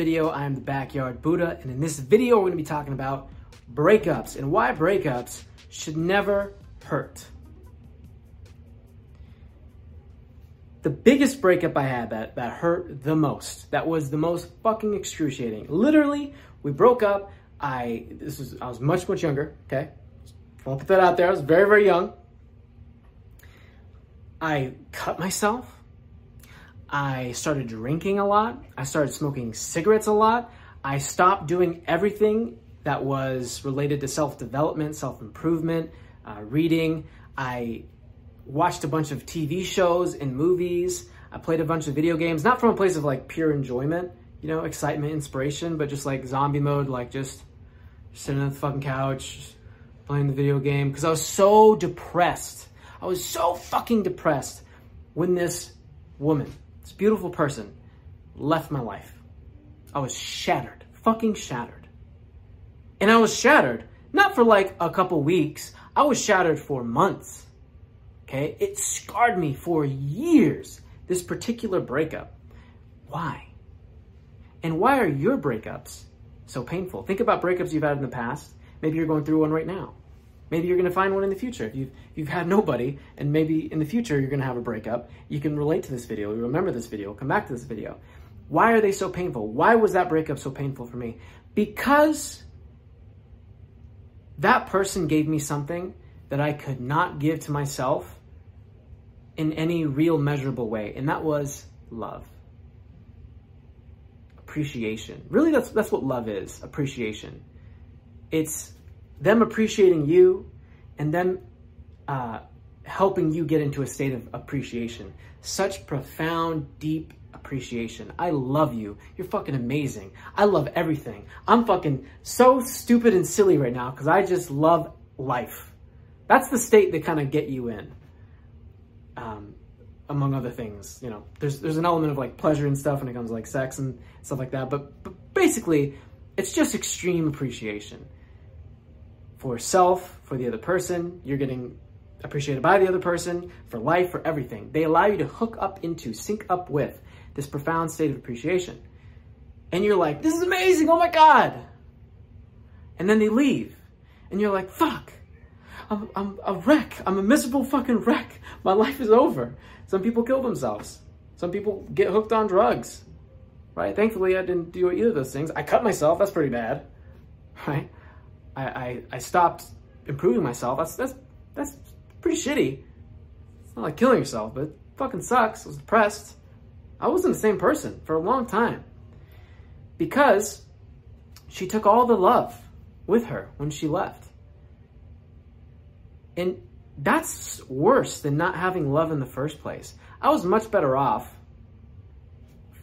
video. I am the Backyard Buddha, and in this video, we're gonna be talking about breakups and why breakups should never hurt. The biggest breakup I had that, that hurt the most, that was the most fucking excruciating. Literally, we broke up. I this was I was much, much younger, okay? I'll put that out there. I was very, very young. I cut myself. I started drinking a lot. I started smoking cigarettes a lot. I stopped doing everything that was related to self development, self improvement, uh, reading. I watched a bunch of TV shows and movies. I played a bunch of video games, not from a place of like pure enjoyment, you know, excitement, inspiration, but just like zombie mode, like just sitting on the fucking couch, playing the video game. Because I was so depressed. I was so fucking depressed when this woman, this beautiful person, left my life. I was shattered, fucking shattered. And I was shattered, not for like a couple weeks, I was shattered for months. Okay? It scarred me for years, this particular breakup. Why? And why are your breakups so painful? Think about breakups you've had in the past. Maybe you're going through one right now. Maybe you're going to find one in the future. If you've, you've had nobody, and maybe in the future you're going to have a breakup, you can relate to this video, you remember this video, come back to this video. Why are they so painful? Why was that breakup so painful for me? Because that person gave me something that I could not give to myself in any real measurable way, and that was love. Appreciation. Really, that's, that's what love is appreciation. It's them appreciating you and them uh, helping you get into a state of appreciation. Such profound, deep appreciation. I love you. You're fucking amazing. I love everything. I'm fucking so stupid and silly right now because I just love life. That's the state they kind of get you in. Um, among other things, you know, there's there's an element of like pleasure and stuff when it comes to like sex and stuff like that. But, but basically, it's just extreme appreciation for self, for the other person. You're getting appreciated by the other person, for life, for everything. They allow you to hook up into, sync up with this profound state of appreciation. And you're like, this is amazing, oh my God. And then they leave. And you're like, fuck, I'm, I'm a wreck. I'm a miserable fucking wreck. My life is over. Some people kill themselves. Some people get hooked on drugs, right? Thankfully, I didn't do either of those things. I cut myself. That's pretty bad, right? I, I, I stopped improving myself. That's, that's, that's pretty shitty. It's not like killing yourself, but fucking sucks. I was depressed. I wasn't the same person for a long time because she took all the love with her when she left. And that's worse than not having love in the first place. I was much better off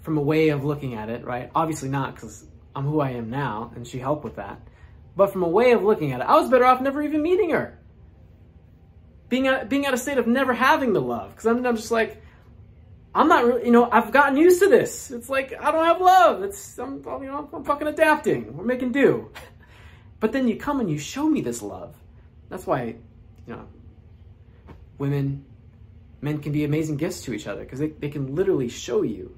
from a way of looking at it, right? Obviously not because I'm who I am now and she helped with that. But from a way of looking at it, I was better off never even meeting her. Being at, being at a state of never having the love. Because I'm, I'm just like, I'm not really, you know, I've gotten used to this. It's like, I don't have love. It's, I'm, you know, I'm fucking adapting. We're making do. But then you come and you show me this love. That's why, you know, women, men can be amazing gifts to each other because they, they can literally show you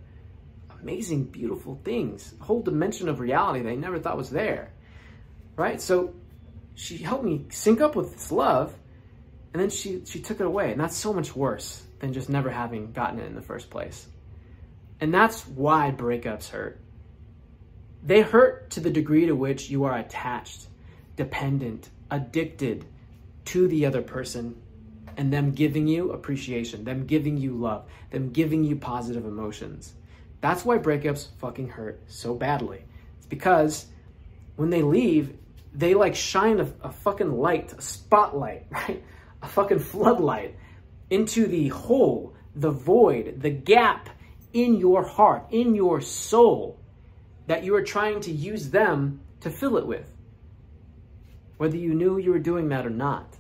amazing, beautiful things, a whole dimension of reality they never thought was there. Right? So she helped me sync up with this love and then she, she took it away. And that's so much worse than just never having gotten it in the first place. And that's why breakups hurt. They hurt to the degree to which you are attached, dependent, addicted to the other person and them giving you appreciation, them giving you love, them giving you positive emotions. That's why breakups fucking hurt so badly. It's because when they leave, they like shine a, a fucking light, a spotlight, right? A fucking floodlight into the hole, the void, the gap in your heart, in your soul that you are trying to use them to fill it with. Whether you knew you were doing that or not.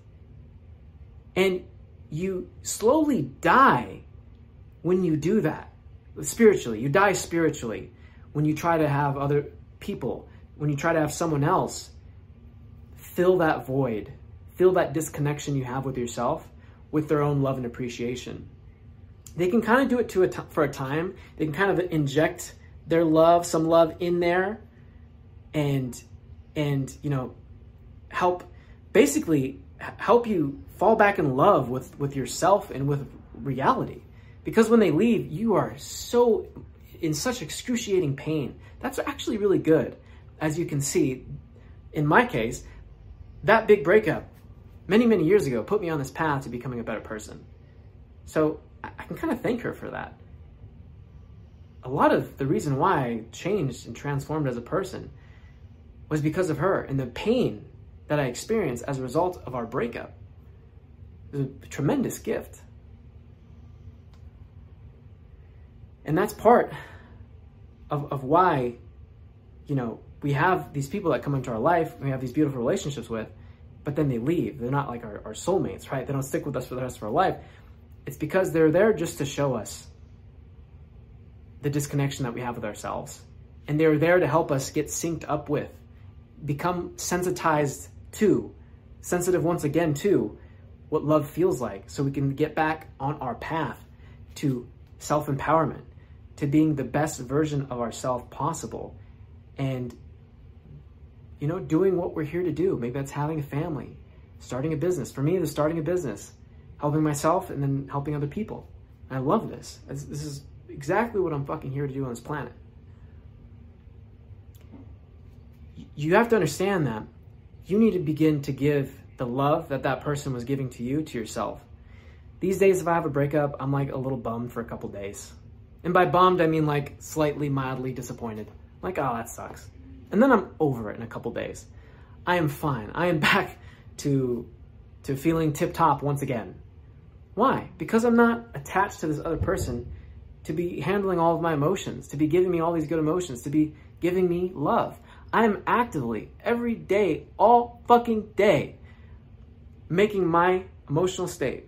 And you slowly die when you do that spiritually. You die spiritually when you try to have other people, when you try to have someone else fill that void, fill that disconnection you have with yourself with their own love and appreciation. They can kind of do it to a t- for a time. They can kind of inject their love, some love in there and and you know help basically help you fall back in love with with yourself and with reality. Because when they leave, you are so in such excruciating pain. That's actually really good. As you can see, in my case, that big breakup many, many years ago put me on this path to becoming a better person. So I can kind of thank her for that. A lot of the reason why I changed and transformed as a person was because of her and the pain that I experienced as a result of our breakup. It was a tremendous gift. And that's part of, of why, you know, we have these people that come into our life, we have these beautiful relationships with, but then they leave. They're not like our, our soulmates, right? They don't stick with us for the rest of our life. It's because they're there just to show us the disconnection that we have with ourselves. And they're there to help us get synced up with, become sensitized to, sensitive once again to what love feels like so we can get back on our path to self empowerment, to being the best version of ourselves possible. And, you know, doing what we're here to do. Maybe that's having a family, starting a business. For me, it's starting a business, helping myself and then helping other people. And I love this. This is exactly what I'm fucking here to do on this planet. You have to understand that you need to begin to give the love that that person was giving to you to yourself. These days, if I have a breakup, I'm like a little bummed for a couple days. And by bummed, I mean like slightly, mildly disappointed. Like, oh, that sucks. And then I'm over it in a couple days. I am fine. I am back to, to feeling tip top once again. Why? Because I'm not attached to this other person to be handling all of my emotions, to be giving me all these good emotions, to be giving me love. I am actively, every day, all fucking day, making my emotional state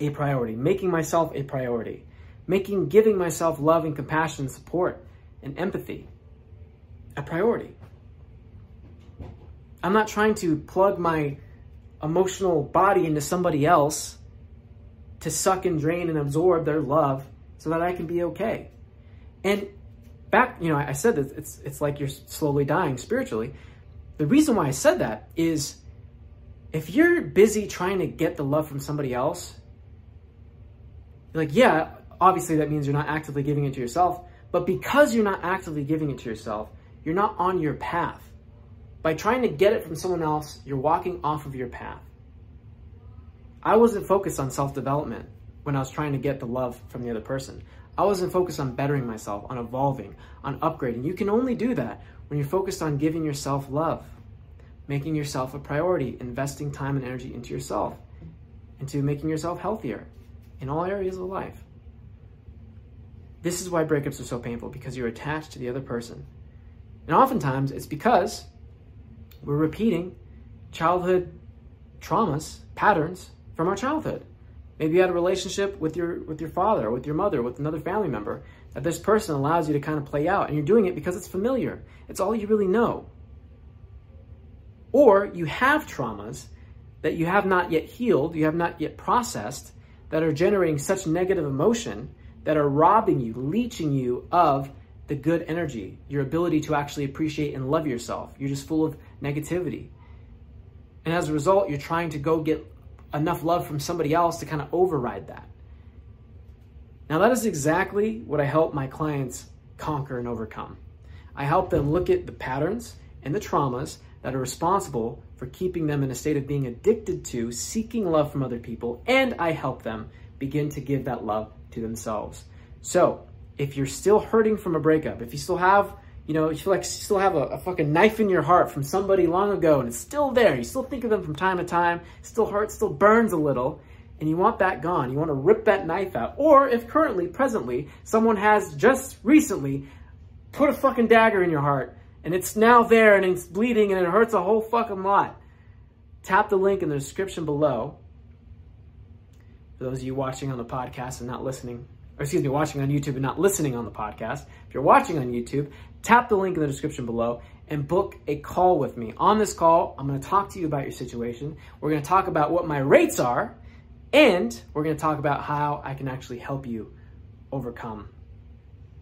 a priority, making myself a priority, making giving myself love and compassion, and support, and empathy a priority. I'm not trying to plug my emotional body into somebody else to suck and drain and absorb their love so that I can be okay. And back, you know, I said that it's it's like you're slowly dying spiritually. The reason why I said that is if you're busy trying to get the love from somebody else, like, yeah, obviously that means you're not actively giving it to yourself, but because you're not actively giving it to yourself, you're not on your path. By trying to get it from someone else, you're walking off of your path. I wasn't focused on self development when I was trying to get the love from the other person. I wasn't focused on bettering myself, on evolving, on upgrading. You can only do that when you're focused on giving yourself love, making yourself a priority, investing time and energy into yourself, into making yourself healthier in all areas of life. This is why breakups are so painful because you're attached to the other person. And oftentimes it's because we're repeating childhood traumas, patterns from our childhood. Maybe you had a relationship with your with your father, with your mother, with another family member that this person allows you to kind of play out, and you're doing it because it's familiar. It's all you really know. Or you have traumas that you have not yet healed, you have not yet processed, that are generating such negative emotion that are robbing you, leeching you of the good energy, your ability to actually appreciate and love yourself. You're just full of negativity. And as a result, you're trying to go get enough love from somebody else to kind of override that. Now, that is exactly what I help my clients conquer and overcome. I help them look at the patterns and the traumas that are responsible for keeping them in a state of being addicted to seeking love from other people, and I help them begin to give that love to themselves. So, if you're still hurting from a breakup, if you still have you know, you feel like you still have a, a, fucking knife in your heart from somebody long ago and it's still there. You still think of them from time to time, still hurts, still burns a little, and you want that gone. You want to rip that knife out. Or if currently, presently, someone has just recently put a fucking dagger in your heart and it's now there and it's bleeding and it hurts a whole fucking lot. Tap the link in the description below. For those of you watching on the podcast and not listening, or excuse me, watching on YouTube and not listening on the podcast, if you're watching on YouTube, tap the link in the description below and book a call with me. On this call, I'm going to talk to you about your situation. We're going to talk about what my rates are, and we're going to talk about how I can actually help you overcome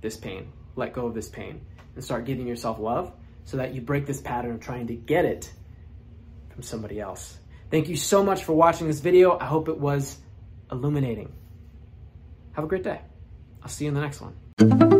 this pain, let go of this pain, and start giving yourself love so that you break this pattern of trying to get it from somebody else. Thank you so much for watching this video. I hope it was illuminating. Have a great day. I'll see you in the next one.